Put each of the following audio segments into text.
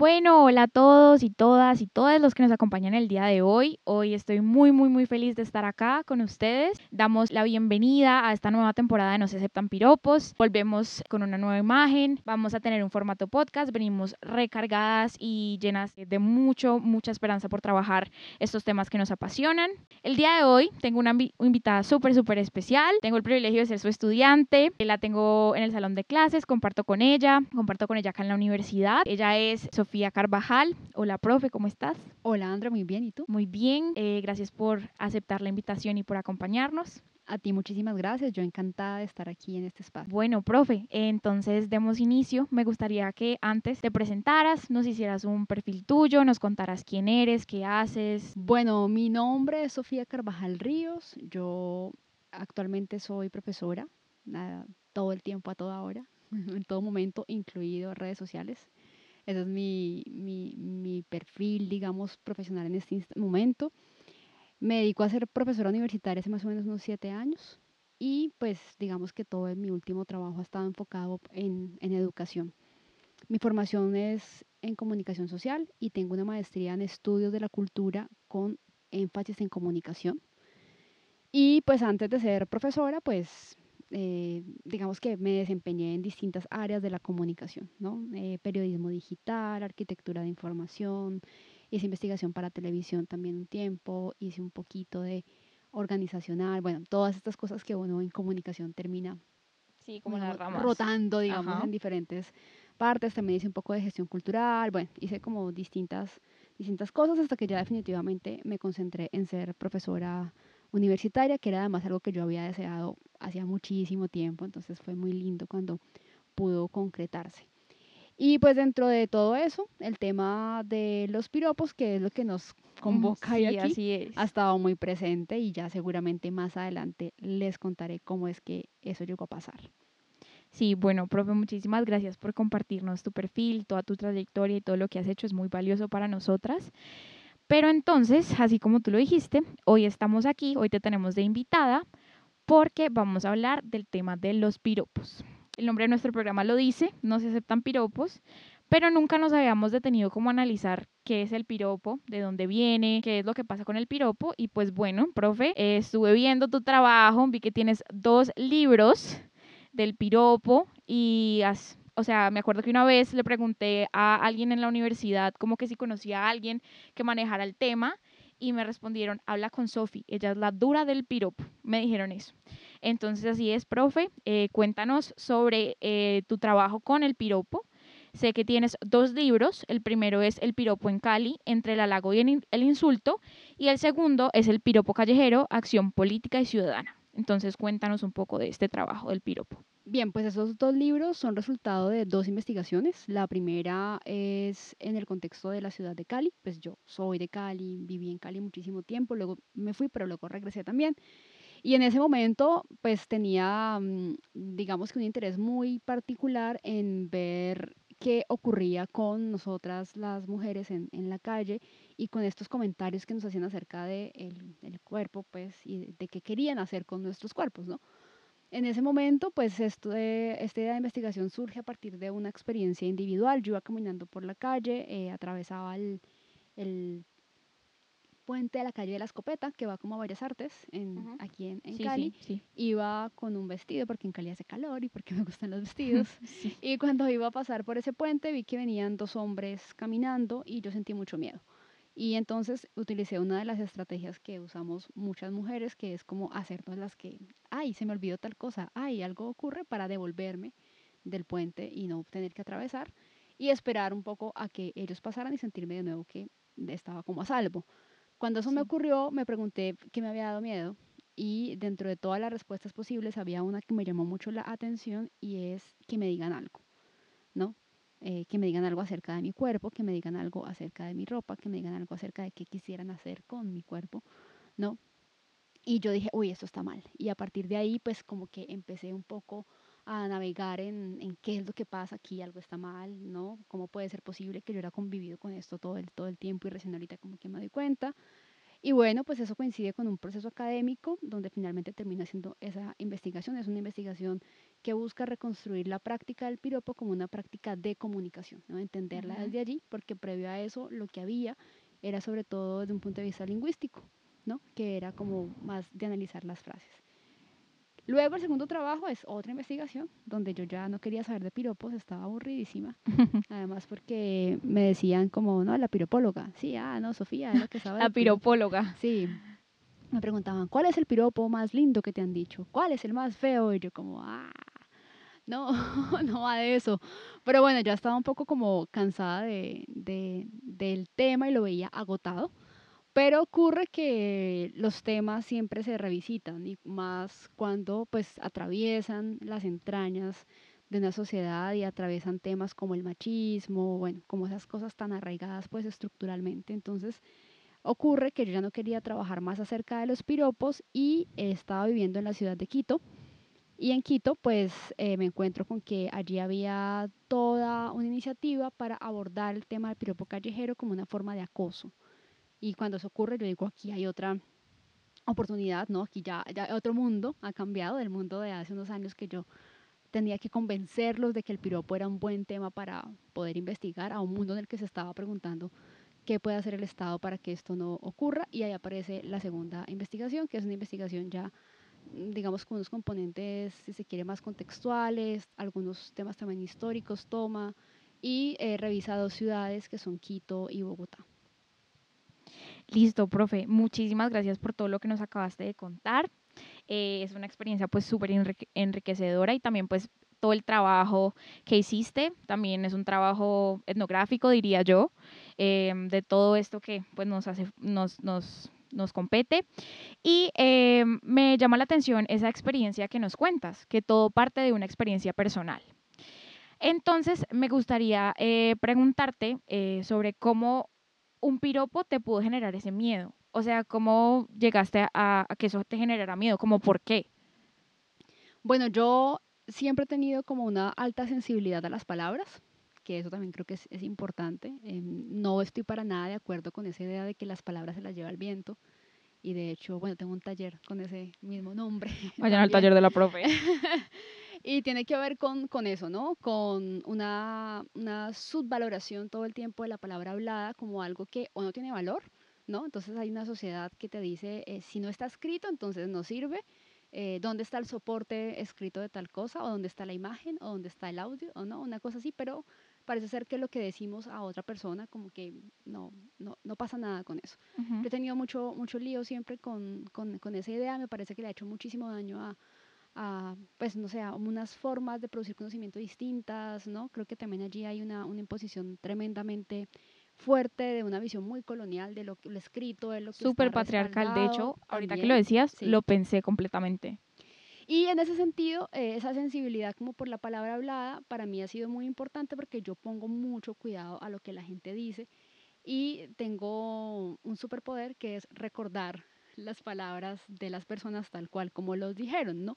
Bueno, hola a todos y todas y todos los que nos acompañan el día de hoy. Hoy estoy muy, muy, muy feliz de estar acá con ustedes. Damos la bienvenida a esta nueva temporada de No se aceptan piropos. Volvemos con una nueva imagen. Vamos a tener un formato podcast. Venimos recargadas y llenas de mucho, mucha esperanza por trabajar estos temas que nos apasionan. El día de hoy tengo una invitada súper, súper especial. Tengo el privilegio de ser su estudiante. La tengo en el salón de clases. Comparto con ella. Comparto con ella acá en la universidad. Ella es Sofía Sofía Carvajal. Hola, profe, ¿cómo estás? Hola, Andra, muy bien. ¿Y tú? Muy bien. Eh, gracias por aceptar la invitación y por acompañarnos. A ti muchísimas gracias, yo encantada de estar aquí en este espacio. Bueno, profe, entonces demos inicio. Me gustaría que antes te presentaras, nos hicieras un perfil tuyo, nos contaras quién eres, qué haces. Bueno, mi nombre es Sofía Carvajal Ríos, yo actualmente soy profesora, todo el tiempo, a toda hora, en todo momento, incluido redes sociales. Ese es mi, mi, mi perfil, digamos, profesional en este momento. Me dedico a ser profesora universitaria hace más o menos unos siete años y pues digamos que todo mi último trabajo ha estado enfocado en, en educación. Mi formación es en comunicación social y tengo una maestría en estudios de la cultura con énfasis en comunicación. Y pues antes de ser profesora, pues eh, digamos que me desempeñé en distintas áreas de la comunicación, ¿no? Eh, periodismo digital, arquitectura de información, hice investigación para televisión también un tiempo, hice un poquito de organizacional, bueno, todas estas cosas que uno en comunicación termina sí, como rotando, digamos, en diferentes partes, también hice un poco de gestión cultural, bueno, hice como distintas, distintas cosas hasta que ya definitivamente me concentré en ser profesora universitaria, que era además algo que yo había deseado hacía muchísimo tiempo, entonces fue muy lindo cuando pudo concretarse. Y pues dentro de todo eso, el tema de los piropos, que es lo que nos convoca aquí, así ha estado muy presente y ya seguramente más adelante les contaré cómo es que eso llegó a pasar. Sí, bueno, profe, muchísimas gracias por compartirnos tu perfil, toda tu trayectoria y todo lo que has hecho es muy valioso para nosotras. Pero entonces, así como tú lo dijiste, hoy estamos aquí, hoy te tenemos de invitada porque vamos a hablar del tema de los piropos. El nombre de nuestro programa lo dice, no se aceptan piropos, pero nunca nos habíamos detenido como a analizar qué es el piropo, de dónde viene, qué es lo que pasa con el piropo. Y pues bueno, profe, estuve viendo tu trabajo, vi que tienes dos libros del piropo y o sea, me acuerdo que una vez le pregunté a alguien en la universidad como que si conocía a alguien que manejara el tema y me respondieron, habla con Sofi, ella es la dura del piropo, me dijeron eso. Entonces así es, profe, eh, cuéntanos sobre eh, tu trabajo con el piropo. Sé que tienes dos libros, el primero es El piropo en Cali, entre el halago y el insulto, y el segundo es El piropo callejero, acción política y ciudadana. Entonces cuéntanos un poco de este trabajo del piropo. Bien, pues esos dos libros son resultado de dos investigaciones. La primera es en el contexto de la ciudad de Cali. Pues yo soy de Cali, viví en Cali muchísimo tiempo, luego me fui, pero luego regresé también. Y en ese momento, pues tenía, mm, digamos que un interés muy particular en ver qué ocurría con nosotras las mujeres en, en la calle y con estos comentarios que nos hacían acerca del de el cuerpo, pues, y de qué querían hacer con nuestros cuerpos, ¿no? En ese momento, pues esto esta idea de investigación surge a partir de una experiencia individual. Yo iba caminando por la calle, eh, atravesaba el, el, puente de la calle de la Escopeta, que va como a varias artes en, aquí en, en Cali. Iba con un vestido, porque en Cali hace calor y porque me gustan los vestidos. y cuando iba a pasar por ese puente, vi que venían dos hombres caminando y yo sentí mucho miedo. Y entonces utilicé una de las estrategias que usamos muchas mujeres, que es como hacernos las que, ay, se me olvidó tal cosa, ay, algo ocurre para devolverme del puente y no tener que atravesar y esperar un poco a que ellos pasaran y sentirme de nuevo que estaba como a salvo. Cuando eso me ocurrió, me pregunté qué me había dado miedo y dentro de todas las respuestas posibles había una que me llamó mucho la atención y es que me digan algo, ¿no? Eh, que me digan algo acerca de mi cuerpo, que me digan algo acerca de mi ropa, que me digan algo acerca de qué quisieran hacer con mi cuerpo, ¿no? Y yo dije, uy, esto está mal. Y a partir de ahí, pues como que empecé un poco a navegar en, en, qué es lo que pasa aquí, algo está mal, ¿no? ¿Cómo puede ser posible que yo hubiera convivido con esto todo el, todo el tiempo y recién ahorita como que me doy cuenta? Y bueno, pues eso coincide con un proceso académico donde finalmente termina haciendo esa investigación. Es una investigación que busca reconstruir la práctica del piropo como una práctica de comunicación, ¿no? entenderla desde allí, porque previo a eso lo que había era sobre todo desde un punto de vista lingüístico, ¿no? que era como más de analizar las frases. Luego el segundo trabajo es otra investigación donde yo ya no quería saber de piropos, estaba aburridísima. Además porque me decían como, no, la piropóloga. Sí, ah, no, Sofía, es lo que sabe. la piropóloga. Sí. Me preguntaban, ¿cuál es el piropo más lindo que te han dicho? ¿Cuál es el más feo? Y yo como, ah, no, no va de eso. Pero bueno, ya estaba un poco como cansada de, de, del tema y lo veía agotado. Pero ocurre que los temas siempre se revisitan y más cuando pues atraviesan las entrañas de una sociedad y atraviesan temas como el machismo, bueno, como esas cosas tan arraigadas pues estructuralmente. Entonces ocurre que yo ya no quería trabajar más acerca de los piropos y estaba viviendo en la ciudad de Quito. Y en Quito pues eh, me encuentro con que allí había toda una iniciativa para abordar el tema del piropo callejero como una forma de acoso. Y cuando eso ocurre, yo digo, aquí hay otra oportunidad, ¿no? Aquí ya, ya otro mundo ha cambiado del mundo de hace unos años que yo tenía que convencerlos de que el piropo era un buen tema para poder investigar a un mundo en el que se estaba preguntando qué puede hacer el Estado para que esto no ocurra. Y ahí aparece la segunda investigación, que es una investigación ya, digamos, con unos componentes, si se quiere, más contextuales, algunos temas también históricos toma, y he revisado ciudades que son Quito y Bogotá. Listo, profe. Muchísimas gracias por todo lo que nos acabaste de contar. Eh, es una experiencia pues súper enriquecedora y también pues todo el trabajo que hiciste también es un trabajo etnográfico, diría yo, em, de todo esto que pues nos hace, nos, nos, nos compete. Y em, me llama la atención esa experiencia que nos cuentas, que todo parte de una experiencia personal. Entonces, me gustaría eh, preguntarte eh, sobre cómo un piropo te pudo generar ese miedo? O sea, ¿cómo llegaste a, que eso te generara miedo? ¿Cómo por qué? Bueno, yo siempre he tenido como una alta sensibilidad a las palabras, que eso también creo que es, importante. Em, no estoy para nada de acuerdo con esa idea de que las palabras se las lleva el viento. Y de hecho, bueno, tengo un taller con ese mismo nombre. Vayan al taller de la profe. Y tiene que ver con, con eso, ¿no? Con una, una, subvaloración todo el tiempo de la palabra hablada como algo que o no tiene valor, ¿no? Entonces hay una sociedad que te dice, eh, si no está escrito, entonces no sirve. Eh, ¿Dónde está el soporte escrito de tal cosa? ¿O dónde está la imagen? ¿O dónde está el audio? ¿O no? Una cosa así, pero parece ser que lo que decimos a otra persona, como que no, no, no pasa nada con eso. he tenido mucho, mucho lío siempre con, con, con esa idea, me parece que le ha hecho muchísimo daño a a, pues no sé, unas formas de producir conocimiento distintas, ¿no? Creo que también allí hay una, una imposición tremendamente fuerte de una visión muy colonial de lo, lo escrito, de lo que Súper patriarcal, de hecho, ahorita que lo decías, lo pensé completamente. Y en ese sentido, eh, esa sensibilidad como por la palabra hablada, para mí ha sido muy importante porque yo pongo mucho cuidado a lo que la gente dice y tengo un superpoder que es recordar las palabras de las personas tal cual como los dijeron, ¿no?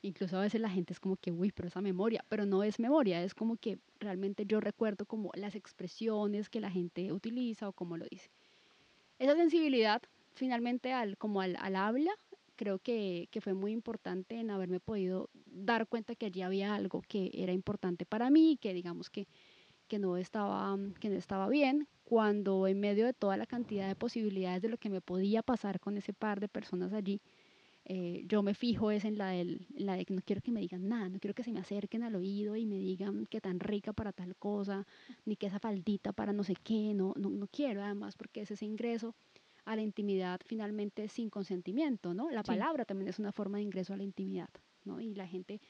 Incluso a veces la gente es como que, uy, pero esa memoria, pero no es memoria, es como que realmente yo recuerdo como las expresiones que la gente utiliza o como lo dice. Esa sensibilidad finalmente al, como al, al habla, creo que, que, fue muy importante en haberme podido dar cuenta que allí había algo que era importante para mí, que digamos que, que, no, estaba, que no estaba bien, cuando en medio de toda la cantidad de posibilidades de lo que me podía pasar con ese par de personas allí, eh, yo me fijo es en la, del, la de que no quiero que me digan nada, no quiero que se me acerquen al oído y me digan que tan rica para tal cosa, ni que esa faldita para no sé qué, no, no, no quiero además porque es ese ingreso a la intimidad finalmente sin consentimiento, ¿no? La palabra también es una forma de ingreso a la intimidad, ¿no? Y la gente,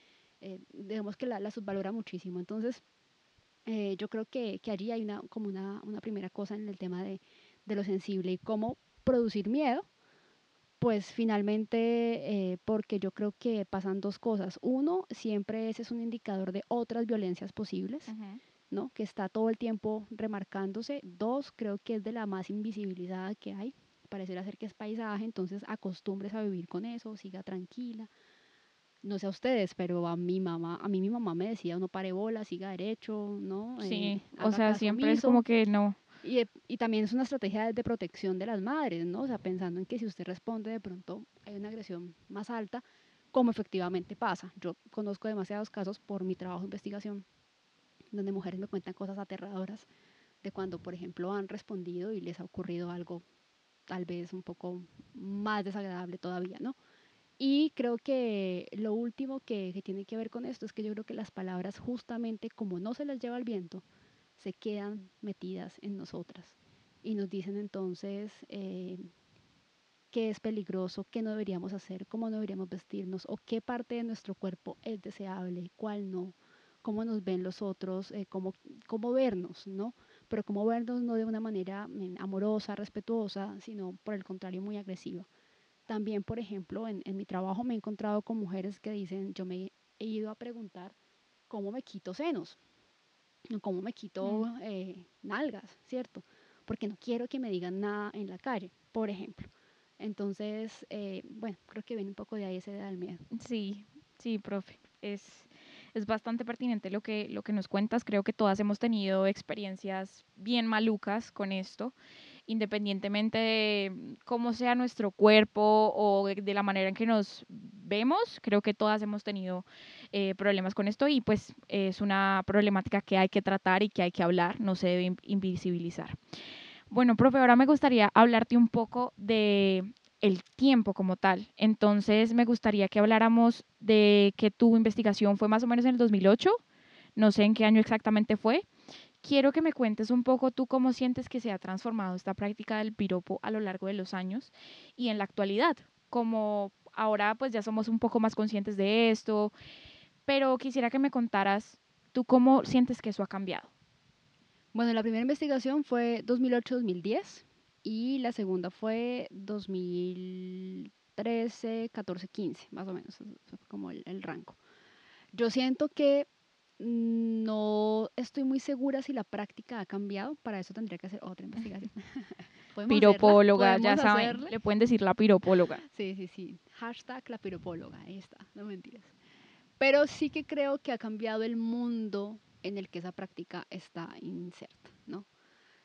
eh, digamos que la, la subvalora muchísimo. Entonces, eh, yo creo que, que, allí hay una, como una, una, primera cosa en el tema de, de, lo sensible y cómo producir miedo, pues finalmente, eh, porque yo creo que pasan dos cosas. Uno, siempre ese es un indicador de otras violencias posibles, ¿no? Que está todo el tiempo remarcándose. Dos, creo que es de la más invisibilizada que hay. Parecerá ser que es paisaje, entonces acostumbres a vivir con eso, siga tranquila no sé a ustedes, pero a mi mamá, a mí mi mamá me decía, no pare bola, siga derecho, ¿no? Sí, eh, o sea, siempre es como que no. Y, eh, y, también es una estrategia de protección de las madres, ¿no? O sea, pensando en que si usted responde de pronto hay una agresión más alta, como efectivamente pasa. Yo conozco demasiados casos por mi trabajo de investigación donde mujeres me cuentan cosas aterradoras de cuando, por ejemplo, han respondido y les ha ocurrido algo tal vez un poco más desagradable todavía, ¿no? Y creo que lo último que, que, tiene que ver con esto es que yo creo que las palabras justamente como no se las lleva el viento, se quedan metidas en nosotras y nos dicen entonces eh, qué es peligroso, qué no deberíamos hacer, cómo no deberíamos vestirnos o qué parte de nuestro cuerpo es deseable, cuál no, cómo nos ven los otros, eh, cómo, cómo vernos, ¿no? Pero cómo vernos no de una manera mm, amorosa, respetuosa, sino por el contrario muy agresiva. También, por ejemplo, en, en mi trabajo me he encontrado con mujeres que dicen, yo me he ido a preguntar cómo me quito senos, cómo me quito mm. eh, nalgas, ¿cierto? Porque no quiero que me digan nada en la calle, por ejemplo. Entonces, eh, bueno, creo que viene un poco de ahí ese del miedo. Sí, sí, profe. Es, es bastante pertinente lo que, lo que nos cuentas. Creo que todas hemos tenido experiencias bien malucas con esto independientemente de cómo sea nuestro cuerpo o de la manera en que nos vemos, creo que todas hemos tenido eh, problemas con esto y pues es una problemática que hay que tratar y que hay que hablar, no se debe invisibilizar. Bueno, profe, ahora me gustaría hablarte un poco de el tiempo como tal. Entonces, me gustaría que habláramos de que tu investigación fue más o menos en el 2008, no sé en qué año exactamente fue, quiero que me cuentes un poco tú cómo sientes que se ha transformado esta práctica del piropo a lo largo de los años y en la actualidad, como ahora pues ya somos un poco más conscientes de esto, pero quisiera que me contaras tú cómo sientes que eso ha cambiado. Bueno, la primera investigación fue 2008-2010 y la segunda fue 2013, 14, 15, más o menos, como el, el rango. Yo siento que no estoy muy segura si la práctica ha cambiado, para eso tendría que hacer otra investigación. piropóloga, ya saben, le pueden decir la piropóloga. Sí, sí, sí. Hashtag la piropóloga, ahí está, no mentiras. Pero sí que creo que ha cambiado el mundo en el que esa práctica está inserta, ¿no?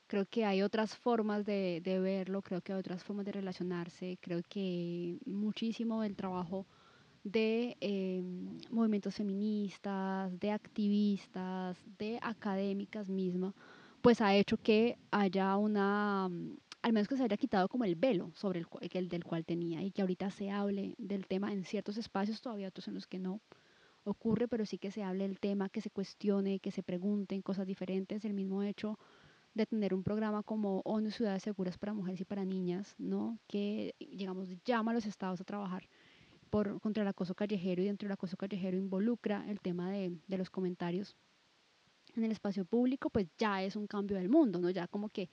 Creo que hay otras formas de, de verlo, creo que hay otras formas de relacionarse, creo que muchísimo del trabajo de em, movimientos feministas, de activistas, de académicas mismas, pues ha hecho que haya una, mm, al menos que se haya quitado como el velo sobre el, el del cual tenía y que ahorita se hable del tema en ciertos espacios, todavía otros en los que no ocurre, pero sí que se hable del tema, que se cuestione, que se pregunten cosas diferentes, el mismo hecho de tener un programa como ONU Ciudades Seguras para Mujeres y para Niñas, ¿no? que, digamos, llama a los estados a trabajar por, contra el acoso callejero y dentro del acoso callejero involucra el tema de, de, los comentarios en el espacio público, pues ya es un cambio del mundo, ¿no? Ya como que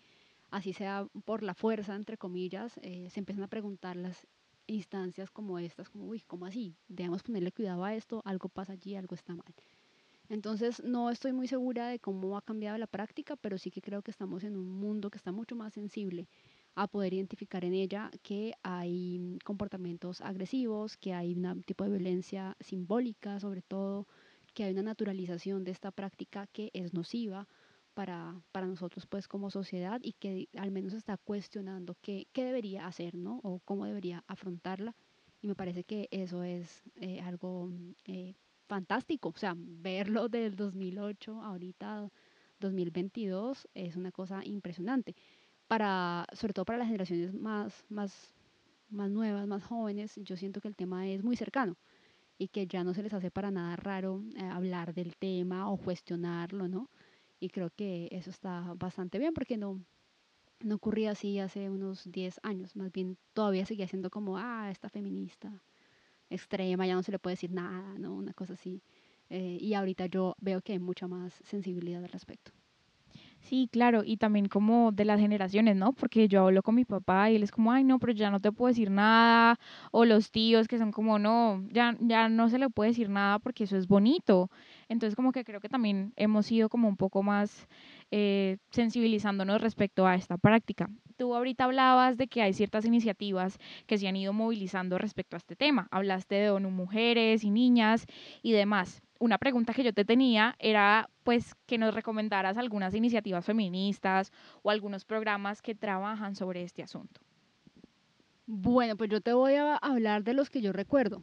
así sea por la fuerza, entre comillas, eh, se empiezan a preguntar las instancias como estas, como, uy, ¿cómo así? Debemos ponerle cuidado a esto, algo pasa allí, algo está mal. Entonces, no estoy muy segura de cómo ha cambiado la práctica, pero sí que creo que estamos en un mundo que está mucho más sensible a poder identificar en ella que hay comportamientos agresivos, que hay un tipo de violencia simbólica sobre todo, que hay una naturalización de esta práctica que es nociva para, para nosotros pues como sociedad y que al menos está cuestionando qué, qué debería hacer, ¿no? O cómo debería afrontarla. Y me parece que eso es eh, algo eh, fantástico, o sea, verlo del 2008 ahorita 2022 es una cosa impresionante para, sobre todo para las generaciones más, más, más nuevas, más jóvenes, yo siento que el tema es muy cercano y que ya no se les hace para nada raro eh, hablar del tema o cuestionarlo, ¿no? Y creo que eso está bastante bien porque no, no ocurría así hace unos 10 años, más bien todavía seguía siendo como, ah, esta feminista extrema, ya no se le puede decir nada, ¿no? Una cosa así. Eh, y ahorita yo veo que hay mucha más sensibilidad al respecto. Sí, claro, y también como de las generaciones, ¿no? Porque yo hablo con mi papá y él es como, ay, no, pero ya no te puedo decir nada, o los tíos que son como, no, ya, ya no se le puede decir nada porque eso es bonito. Entonces como que creo que también hemos ido como un poco más eh, sensibilizándonos respecto a esta práctica. Tú ahorita hablabas de que hay ciertas iniciativas que se han ido movilizando respecto a este tema. Hablaste de ONU Mujeres y Niñas y demás una pregunta que yo te tenía era pues que nos recomendaras algunas iniciativas feministas o algunos programas que trabajan sobre este asunto. Bueno, pues yo te voy a hablar de los que yo recuerdo.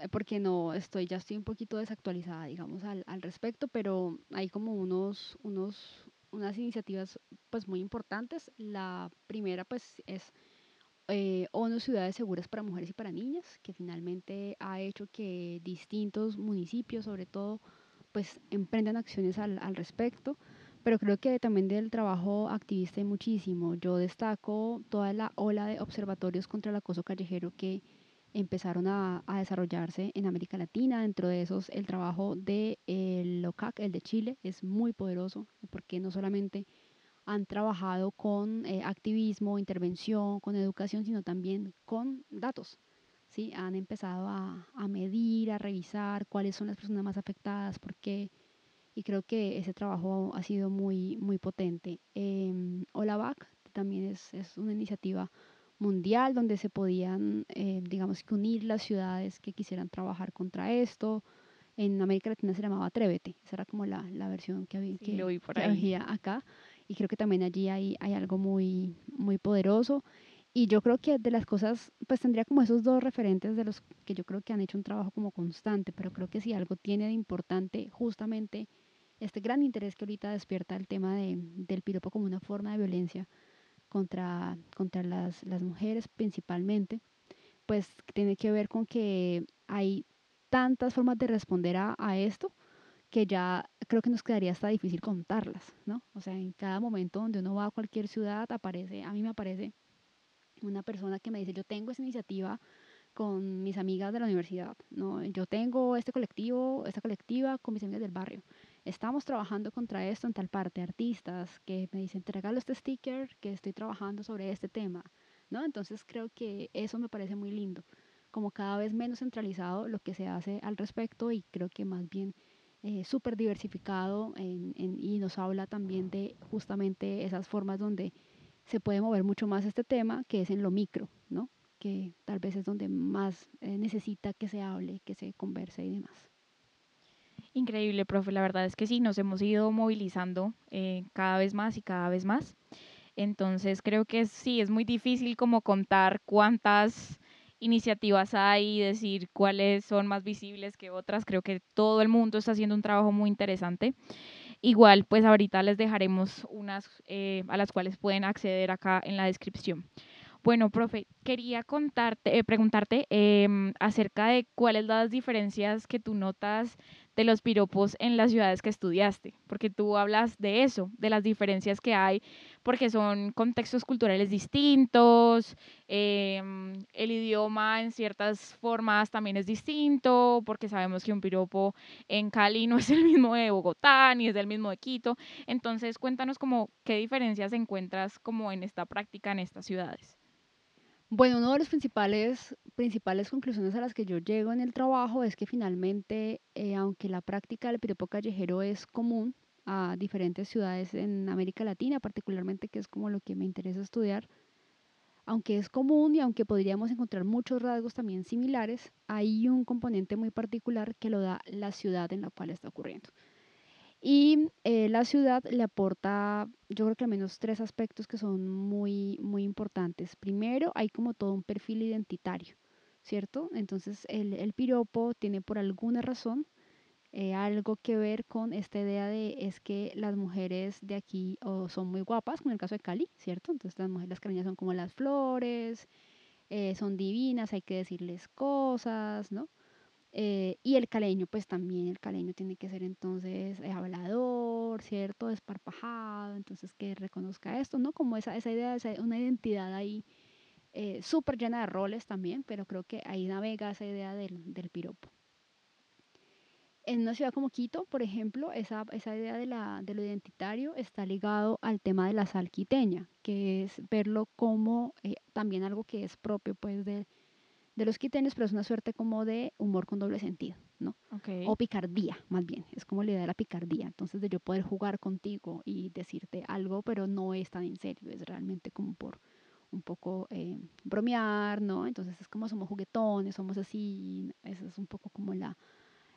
eh, porque no estoy, ya estoy un poquito desactualizada, digamos, al, al respecto, pero hay como unos, unos, unas iniciativas pues muy importantes. La primera pues es eh, ONU Ciudades Seguras para Mujeres y para Niñas, que finalmente ha hecho que distintos municipios, sobre todo, pues emprendan acciones al, al respecto. Pero creo que también del trabajo activista hay muchísimo. Yo destaco toda la ola de observatorios contra el acoso callejero que empezaron a, a, desarrollarse en América Latina. Dentro de esos, el trabajo de el LOCAC, el de Chile, es muy poderoso, porque no solamente han trabajado con eh, activismo, intervención, con educación, sino también con datos. ¿sí? Han empezado a, a, medir, a revisar cuáles son las personas más afectadas, por qué. Y creo que ese trabajo ha sido muy, muy potente. Eh, también es, es una iniciativa mundial donde se podían, eh, digamos que unir las ciudades que quisieran trabajar contra esto. En América Latina se llamaba Atrévete, esa era como la, la versión que había, sí, que, por que había acá. Y creo que también allí hay, hay algo muy, muy poderoso. Y yo creo que de las cosas, pues tendría como esos dos referentes de los que yo creo que han hecho un trabajo como constante, pero creo que si algo tiene de importante justamente este gran interés que ahorita despierta el tema de, del piropo como una forma de violencia, contra, contra las, las mujeres principalmente, pues tiene que ver con que hay tantas formas de responder a, a, esto que ya creo que nos quedaría hasta difícil contarlas, ¿no? O sea, en cada momento donde uno va a cualquier ciudad aparece, a mí me aparece una persona que me dice, yo tengo esa iniciativa con mis amigas de la universidad, ¿no? Yo tengo este colectivo, esta colectiva con mis amigas del barrio estamos trabajando contra esto en tal parte, artistas que me dicen, te regalo este sticker que estoy trabajando sobre este tema, ¿no? Entonces creo que eso me parece muy lindo, como cada vez menos centralizado lo que se hace al respecto y creo que más bien eh, súper diversificado en, en, y nos habla también de justamente esas formas donde se puede mover mucho más este tema, que es en lo micro, ¿no? que tal vez es donde más eh, necesita que se hable, que se converse y demás. Increíble, profe. La verdad es que sí, nos hemos ido movilizando eh, cada vez más y cada vez más. Entonces creo que sí, es muy difícil como contar cuántas iniciativas hay y decir cuáles son más visibles que otras. Creo que todo el mundo está haciendo un trabajo muy interesante. Igual, pues ahorita les dejaremos unas eh, a las cuales pueden acceder acá en la descripción. Bueno, profe, quería contarte, eh, preguntarte eh, acerca de cuáles las diferencias que tú notas de los piropos en las ciudades que estudiaste, porque tú hablas de eso, de las diferencias que hay, porque son contextos culturales distintos, eh, el idioma en ciertas formas también es distinto, porque sabemos que un piropo en Cali no es el mismo de Bogotá, ni es el mismo de Quito. Entonces, cuéntanos como qué diferencias encuentras como en esta práctica en estas ciudades. Bueno, una de las principales, principales conclusiones a las que yo llego en el trabajo es que finalmente, eh, aunque la práctica del piropo callejero es común a diferentes ciudades en América Latina, particularmente que es como lo que me interesa estudiar, aunque es común y aunque podríamos encontrar muchos rasgos también similares, hay un componente muy particular que lo da la ciudad en la cual está ocurriendo. Y eh, la ciudad le aporta, yo creo que al menos tres aspectos que son muy, muy importantes. Primero, hay como todo un perfil identitario, ¿cierto? Entonces, el, el piropo tiene por alguna razón eh, algo que ver con esta idea de es que las mujeres de aquí o son muy guapas, como en el caso de Cali, ¿cierto? Entonces, las mujeres las cariñas son como las flores, eh, son divinas, hay que decirles cosas, ¿no? Eh, y el caleño, pues también el caleño tiene que ser entonces eh, hablador, ¿cierto? Desparpajado, entonces que reconozca esto, ¿no? Como esa, esa idea, esa, una identidad ahí eh, súper llena de roles también, pero creo que ahí navega esa idea del, del piropo. En una ciudad como Quito, por ejemplo, esa, esa idea de, la, de lo identitario está ligado al tema de la salquiteña, que es verlo como eh, también algo que es propio pues de de los quiteños, pero es una suerte como de humor con doble sentido, ¿no? Okay. O picardía, más bien, es como la idea de la picardía, entonces de yo poder jugar contigo y decirte algo, pero no es tan en serio, es realmente como por un poco eh, bromear, ¿no? Entonces es como somos juguetones, somos así, esa es un poco como la,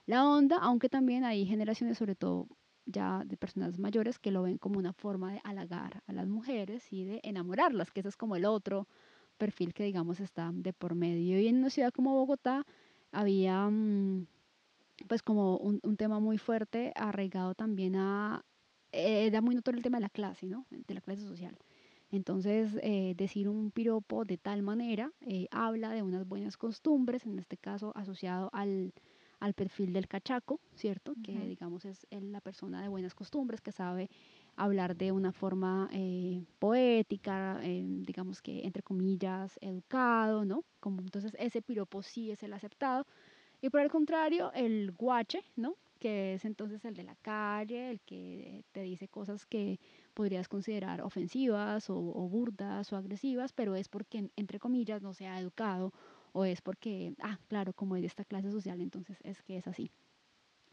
la onda, aunque también hay generaciones, sobre todo ya de personas mayores, que lo ven como una forma de halagar a las mujeres y de enamorarlas, que eso es como el otro perfil que digamos está de por medio. Y en una ciudad como Bogotá, había mm, pues como un, un, tema muy fuerte arraigado también a, eh, era muy notorio el tema de la clase, ¿no? De la clase social. Entonces, eh, decir un piropo de tal manera eh, habla de unas buenas costumbres, en este caso asociado al, al perfil del cachaco, ¿cierto? Que digamos es la persona de buenas costumbres, que sabe hablar de una forma eh, poética, digamos que entre comillas, educado, ¿no? Como, entonces ese piropo sí es el aceptado. Y por el contrario, el guache, ¿no? que es entonces el de la calle, el que te dice cosas que podrías considerar ofensivas o, burdas o agresivas, pero es porque, entre comillas, no se ha educado o es porque, ah, claro, como es de esta clase social, entonces es que es así.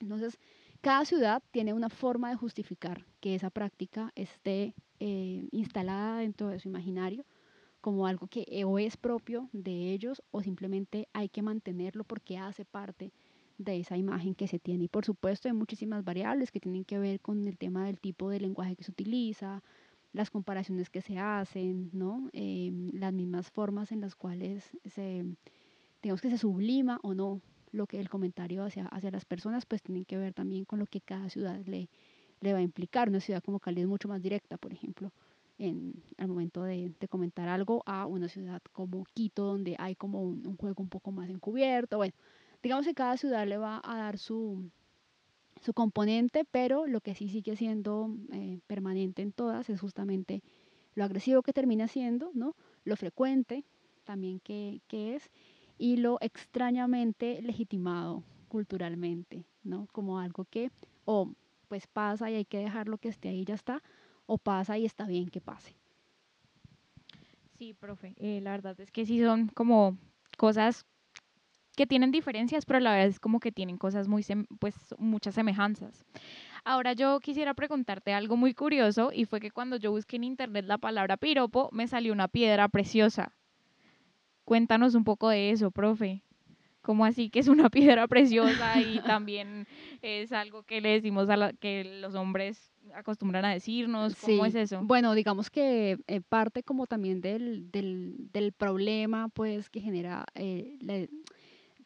Entonces, cada ciudad tiene una forma de justificar que esa práctica esté eh, instalada dentro de su imaginario como algo que o es propio de ellos o simplemente hay que mantenerlo porque hace parte de esa imagen que se tiene. Y por supuesto hay muchísimas variables que tienen que ver con el tema del tipo de lenguaje que se utiliza, las comparaciones que se hacen, ¿no? Em, las mismas formas en las cuales se, digamos que se sublima o no lo que el comentario hacia, hacia las personas, pues tienen que ver también con lo que cada ciudad le, le va a implicar. Una ciudad como Cali es mucho más directa, por ejemplo, en el momento de, de comentar algo a una ciudad como Quito, donde hay como un, un juego un poco más encubierto. Bueno, digamos que cada ciudad le va a dar su, su componente, pero lo que sí sigue siendo eh, permanente en todas es justamente lo agresivo que termina siendo, ¿no? lo frecuente también que, que es y lo extrañamente legitimado culturalmente, ¿no? como algo que o pues pasa y hay que dejarlo que esté ahí ya está, o pasa y está bien que pase. Sí, profe, eh, la verdad es que sí son como cosas que tienen diferencias, pero la verdad es como que tienen cosas muy, pues muchas semejanzas. Ahora yo quisiera preguntarte algo muy curioso y fue que cuando yo busqué en internet la palabra piropo me salió una piedra preciosa. Cuéntanos un poco de eso, profe. ¿Cómo así que es una piedra preciosa y también es algo que le decimos a la, que los hombres acostumbran a decirnos? ¿Cómo es eso? Bueno, digamos que eh, parte como también del, del, del, problema pues que genera eh,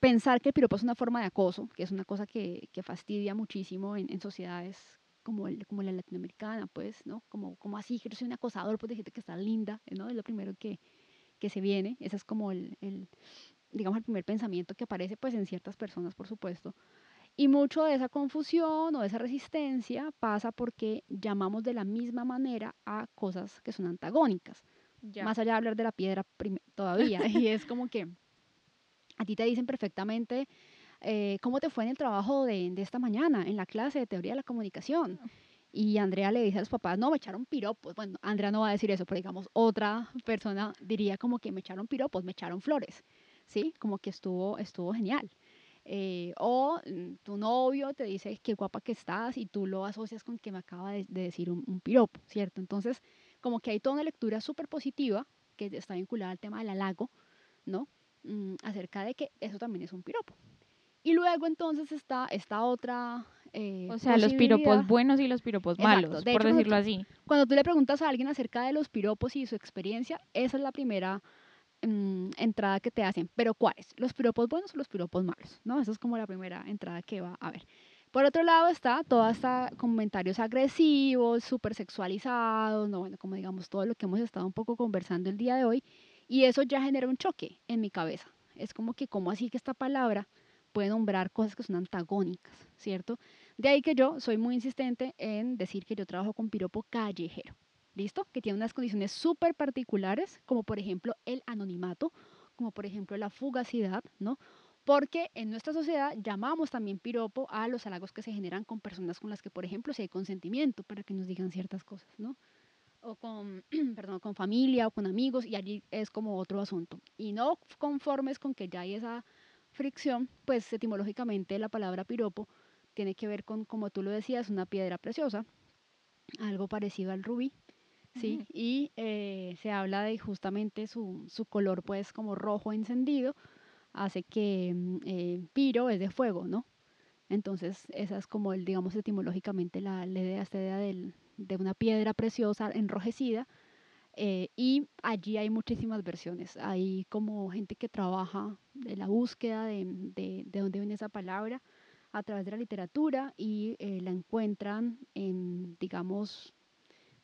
pensar que el piropo es una forma de acoso, que es una cosa que, que fastidia muchísimo en, en sociedades como, el, como la latinoamericana, pues, ¿no? Como, como así, que yo soy un acosador, pues decirte que está linda, ¿no? Es lo primero que, que se viene, ese es como el, el, digamos, el primer pensamiento que aparece, pues, en ciertas personas, por supuesto. Y mucho de esa confusión o de esa resistencia pasa porque llamamos de la misma manera a cosas que son antagónicas. Más allá de hablar de la piedra todavía. y es como que a ti te dicen perfectamente eh, cómo te fue en el trabajo de, de, esta mañana, en la clase de teoría de la comunicación. Y Andrea le dice a los papás, no, me echaron piropos. Bueno, Andrea no va a decir eso, pero digamos, otra persona diría como que me echaron piropos, me echaron flores, ¿sí? Como que estuvo, estuvo genial. Eh, o mm, tu novio te dice qué guapa que estás y tú lo asocias con que me acaba de, decir un, un, piropo, ¿cierto? Entonces, como que hay toda una lectura súper positiva que está vinculada al tema del halago, ¿no? Mm, acerca de que eso también es un piropo. Y luego entonces está esta otra... Eh, o sea, los piropos buenos y los piropos malos, por decirlo así. Cuando tú le preguntas a alguien acerca de los piropos y su experiencia, esa es la primera mm, entrada que te hacen. Pero ¿cuáles? ¿Los piropos buenos o los piropos malos? ¿No? Esa es como la primera entrada que va a ver. Por otro lado está toda esta comentarios agresivos, súper sexualizados, no, bueno, como digamos todo lo que hemos estado un poco conversando el día de hoy, y eso ya genera un choque en mi cabeza. Es como que, ¿cómo así que esta palabra puede nombrar cosas que son antagónicas, ¿cierto? De ahí que yo soy muy insistente en decir que yo trabajo con piropo callejero, ¿listo? Que tiene unas condiciones súper particulares, como por ejemplo el anonimato, como por ejemplo la fugacidad, ¿no? Porque en nuestra sociedad llamamos también piropo a los halagos que se generan con personas con las que, por ejemplo, si hay consentimiento para que nos digan ciertas cosas, ¿no? O con, perdón, con familia o con amigos y allí es como otro asunto. Y no conformes con que ya hay esa fricción, pues etimológicamente la palabra piropo tiene que ver con, como tú lo decías, una piedra preciosa, algo parecido al rubí, ¿sí? Y eh, se habla de justamente su, su, color pues como rojo encendido, hace que mm, eh, piro es de fuego, ¿no? Entonces esa es como, el, digamos, etimológicamente la, la idea, esta idea del, de una piedra preciosa enrojecida, Eh, y allí hay muchísimas versiones. Hay como gente que trabaja de la búsqueda de, de, de dónde viene esa palabra a través de la literatura y eh, la encuentran en, digamos,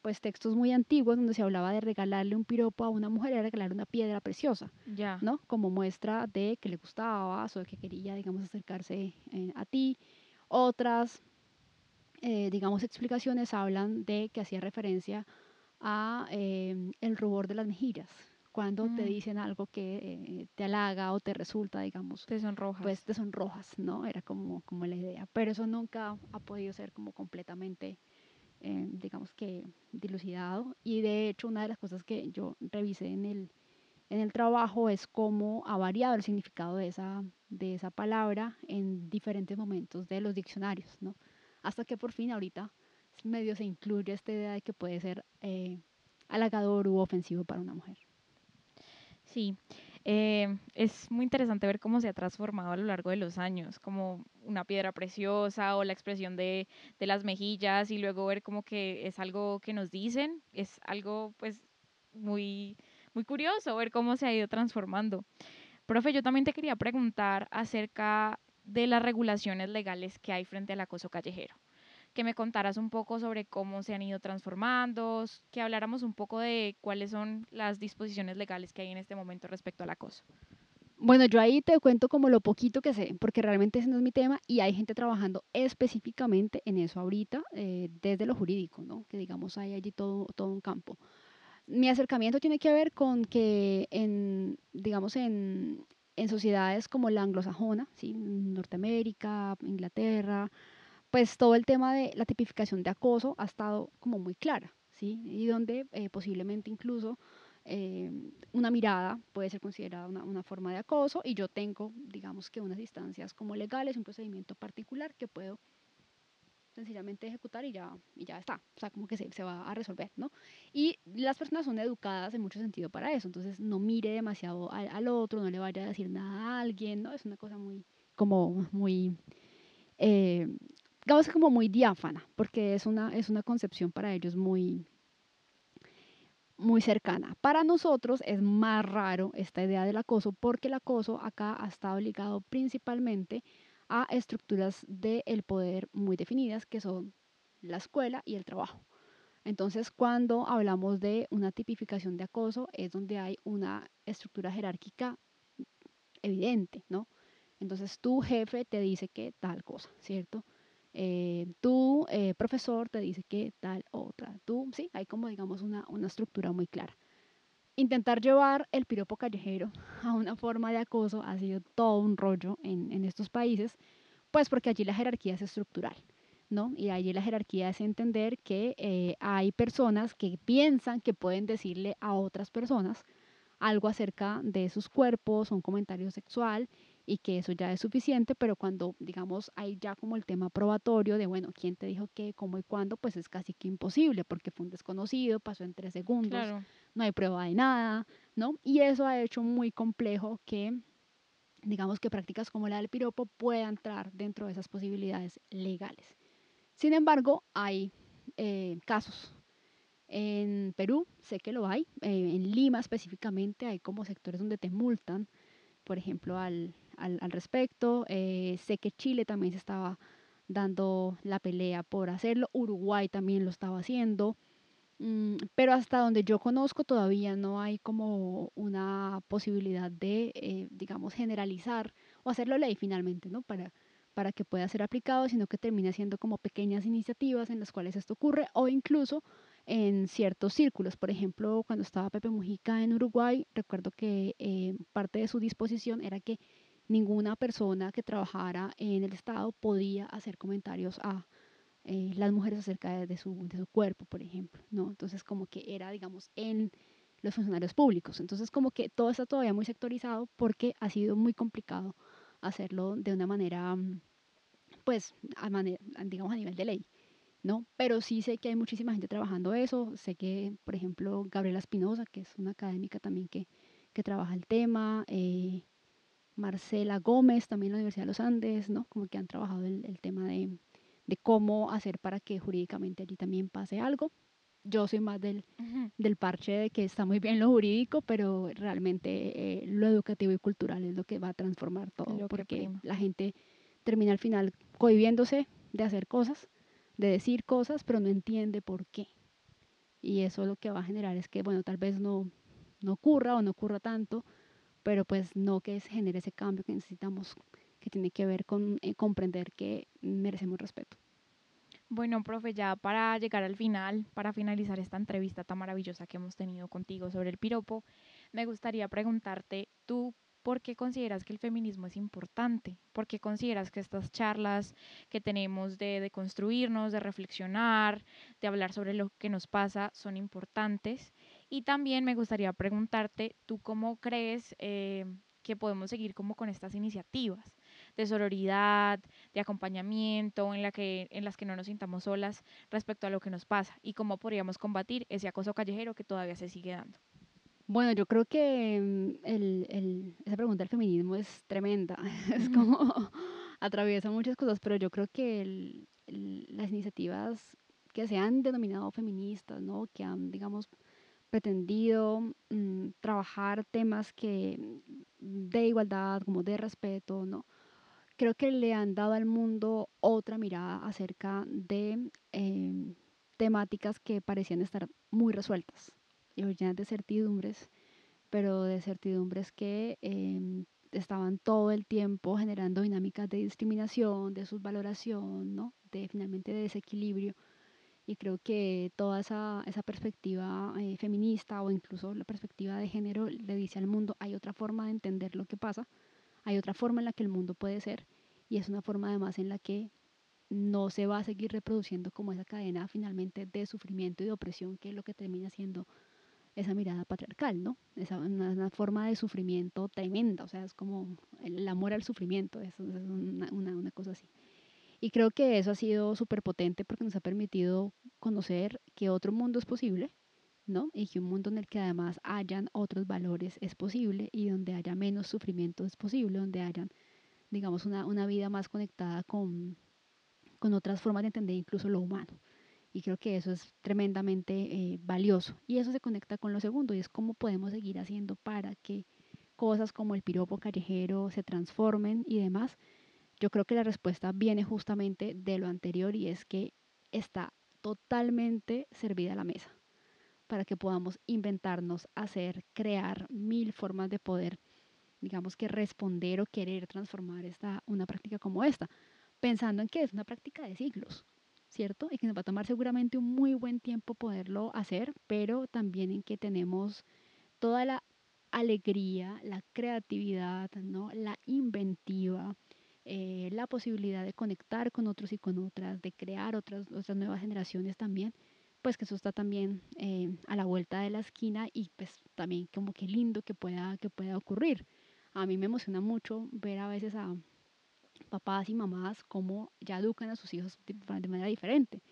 pues textos muy antiguos donde se hablaba de regalarle un piropo a una mujer, era regalarle una piedra preciosa, Ya. ¿no? Como muestra de que le gustaba o de que quería, digamos, acercarse eh, a ti. Otras, eh, digamos, explicaciones hablan de que hacía referencia a eh, el rubor de las mejillas, cuando te Mm. dicen algo que eh, te halaga o te resulta, digamos, Te sonrojas. pues te sonrojas, ¿no? Era como, como la idea. Pero eso nunca ha podido ser como completamente, eh, digamos que, dilucidado. Y de hecho, una de las cosas que yo revisé en el, en el trabajo es cómo ha variado el significado de esa, de esa palabra en diferentes momentos de los diccionarios, ¿no? Hasta que por fin ahorita medio se incluye esta idea de que puede ser eh, halagador u ofensivo para una mujer. Sí, eh, es muy interesante ver cómo se ha transformado a lo largo de los años, como una piedra preciosa o la expresión de, de las mejillas y luego ver como que es algo que nos dicen, es algo pues muy, muy curioso ver cómo se ha ido transformando. Profe, yo también te quería preguntar acerca de las regulaciones legales que hay frente al acoso callejero. Que me contaras un poco sobre cómo se han ido transformando, que habláramos un poco de cuáles son las disposiciones legales que hay en este momento respecto al acoso. Bueno, yo ahí te cuento como lo poquito que sé, porque realmente ese no es mi tema y hay gente trabajando específicamente en eso ahorita, eh, desde lo jurídico, ¿no? Que digamos hay allí todo, todo un campo. Mi acercamiento tiene que ver con que en, digamos, en, en sociedades como la anglosajona, ¿sí? Norteamérica, Inglaterra, pues todo el tema de la tipificación de acoso ha estado como muy clara, ¿sí? Y donde eh, posiblemente incluso eh, una mirada puede ser considerada una, una, forma de acoso y yo tengo, digamos que unas instancias como legales, un procedimiento particular que puedo sencillamente ejecutar y ya, y ya está, o sea, como que se, se va a resolver, ¿no? Y las personas son educadas en mucho sentido para eso, entonces no mire demasiado al, al otro, no le vaya a decir nada a alguien, ¿no? Es una cosa muy, como muy... Eh, digamos como muy diáfana, porque es una, es una concepción para ellos muy, muy cercana. Para nosotros es más raro esta idea del acoso, porque el acoso acá ha estado ligado principalmente a estructuras del poder muy definidas, que son la escuela y el trabajo. Entonces, cuando hablamos de una tipificación de acoso, es donde hay una estructura jerárquica evidente, ¿no? Entonces, tu jefe te dice que tal cosa, ¿cierto? eh, tu eh, profesor te dice que tal otra. Tú, sí, hay como digamos una, una estructura muy clara. Intentar llevar el piropo callejero a una forma de acoso ha sido todo un rollo en, estos países, pues porque allí la jerarquía es estructural. ¿no? Y allí la jerarquía es entender que eh, hay personas que piensan que pueden decirle a otras personas algo acerca de sus cuerpos, un comentario sexual y que eso ya es suficiente, pero cuando, digamos, hay ya como el tema probatorio de, bueno, quién te dijo qué, cómo y cuándo, pues es casi que imposible, porque fue un desconocido, pasó en tres segundos, Claro. no hay prueba de nada, ¿no? Y eso ha hecho muy complejo que, digamos, que prácticas como la del piropo puedan entrar dentro de esas posibilidades legales. Sin embargo, hay eh, casos. En Perú sé que lo hay, eh, en Lima específicamente hay como sectores donde te multan, por ejemplo, al, al, respecto. Eh, sé que Chile también se estaba dando la pelea por hacerlo, Uruguay también lo estaba haciendo, mm, pero hasta donde yo conozco todavía no hay como una posibilidad de, eh, digamos, generalizar o hacerlo ley finalmente, ¿no? Para, para que pueda ser aplicado, sino que termina siendo como pequeñas iniciativas en las cuales esto ocurre o incluso en ciertos círculos. Por ejemplo, cuando estaba Pepe Mujica en Uruguay, recuerdo que eh, parte de su disposición era que ninguna persona que trabajara en el Estado podía hacer comentarios a eh, las mujeres acerca de, de, su, de, su, cuerpo, por ejemplo, ¿no? Entonces, como que era, digamos, en los funcionarios públicos. Entonces, como que todo está todavía muy sectorizado porque ha sido muy complicado hacerlo de una manera, pues, a manera, digamos, a nivel de ley. ¿no? Pero sí sé que hay muchísima gente trabajando eso. Sé que, por ejemplo, Gabriela Espinosa, que es una académica también que, que trabaja el tema, eh, Marcela Gómez, también en la Universidad de los Andes, ¿no? Como que han trabajado el, el tema de, de, cómo hacer para que jurídicamente allí también pase algo. yo soy más del, del parche de que está muy bien lo jurídico, pero realmente eh, lo educativo y cultural es lo que va a transformar todo, porque la gente termina al final cohibiéndose de hacer cosas, de decir cosas, pero no entiende por qué. Y eso lo que va a generar es que, bueno, tal vez no, no ocurra o no ocurra tanto, pero pues no que genere ese cambio que necesitamos, que tiene que ver con eh, comprender que merecemos respeto. Bueno, profe, ya para llegar al final, para finalizar esta entrevista tan maravillosa que hemos tenido contigo sobre el piropo, me gustaría preguntarte, ¿tú por qué consideras que el feminismo es importante? ¿Por qué consideras que estas charlas que tenemos de, de construirnos, de reflexionar, de hablar sobre lo que nos pasa son importantes? Y también me gustaría preguntarte, ¿tú cómo crees eh, que podemos seguir como con estas iniciativas de sororidad, de acompañamiento, en, la que, en las que no nos sintamos solas respecto a lo que nos pasa y cómo podríamos combatir ese acoso callejero que todavía se sigue dando. Bueno, yo creo que mm, el, el, esa pregunta del feminismo es tremenda, es como atraviesa muchas cosas, pero yo creo que las iniciativas que se han denominado feministas, ¿no? que han, digamos, pretendido mm, trabajar temas que de igualdad, como de respeto, ¿no? Creo que le han dado al mundo otra mirada acerca de em, temáticas que parecían estar muy resueltas y llenas de certidumbres, pero de certidumbres que em, estaban todo el tiempo generando dinámicas de discriminación, de subvaloración, ¿no? de finalmente de desequilibrio y creo que toda esa, esa perspectiva eh, feminista o incluso la perspectiva de género le dice al mundo, hay otra forma de entender lo que pasa, hay otra forma en la que el mundo puede ser y es una forma además en la que no se va a seguir reproduciendo como esa cadena finalmente de sufrimiento y de opresión que es lo que termina siendo esa mirada patriarcal, ¿no? Una, una forma de sufrimiento tremenda, o sea, es como el amor al sufrimiento, es, es una, una, una cosa así. Y creo que eso ha sido súper potente porque nos ha permitido conocer que otro mundo es posible, ¿no? Y que un mundo en el que además hayan otros valores es posible y donde haya menos sufrimiento es posible, donde hayan, digamos, una, una vida más conectada con, con otras formas de entender incluso lo humano. Y creo que eso es tremendamente eh, valioso. Y eso se conecta con lo segundo, y es cómo podemos seguir haciendo para que cosas como el piropo callejero se transformen y demás, yo creo que la respuesta viene justamente de lo anterior y es que está totalmente servida la mesa para que podamos inventarnos, hacer, crear mil formas de poder, digamos que responder o querer transformar esta, una práctica como esta, pensando en que es una práctica de siglos, ¿cierto? Y que nos va a tomar seguramente un muy buen tiempo poderlo hacer, pero también en que tenemos toda la alegría, la creatividad, ¿no? la inventiva, eh, la posibilidad de conectar con otros y con otras, de crear otras, otras nuevas generaciones también, pues que eso está también eh, a la vuelta de la esquina y pues también como que lindo que pueda, que pueda ocurrir. A mí me emociona mucho ver a veces a papás y mamás cómo ya educan a sus hijos de manera diferente.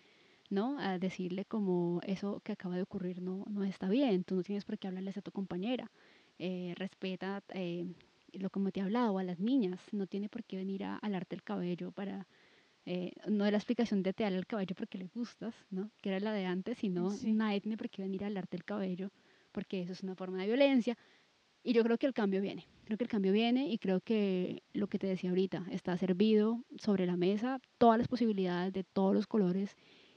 ¿no? A decirle como eso que acaba de ocurrir no, no está bien, tú no tienes por qué hablarles a tu compañera, eh, respeta lo como te he hablado, a las niñas, no tiene por qué venir a alarte el cabello para, eh, no es la explicación de te ale el cabello porque le gustas, ¿no? Que era la de antes, sino nadie tiene por qué venir a alarte el cabello porque eso es una forma de violencia. Y yo creo que el cambio viene, creo que el cambio viene y creo que lo que te decía ahorita, está servido sobre la mesa todas las posibilidades de todos los colores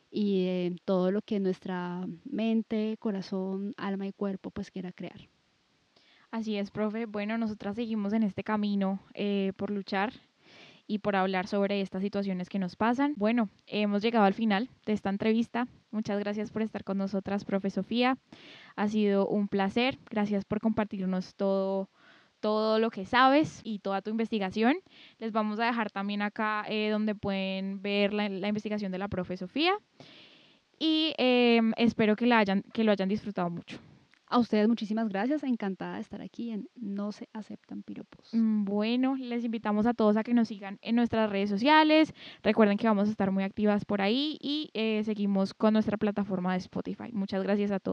y de todo lo que nuestra mente, corazón, alma y cuerpo pues quiera crear. Así es, profe. Bueno, nosotras seguimos en este camino eh, por luchar y por hablar sobre estas situaciones que nos pasan. Bueno, hemos llegado al final de esta entrevista. Muchas gracias por estar con nosotras, profe Sofía. Ha sido un placer. Gracias por compartirnos todo todo lo que sabes y toda tu investigación. Les vamos a dejar también acá eh, donde pueden ver la, investigación de la profe Sofía. Y em, espero que, la hayan, que lo hayan disfrutado mucho. A ustedes muchísimas gracias, encantada de estar aquí en No se aceptan piropos. Mm, bueno, les invitamos a todos a que nos sigan en nuestras redes sociales. Recuerden que vamos a estar muy activas por ahí y eh, seguimos con nuestra plataforma de Spotify. Muchas gracias a todos.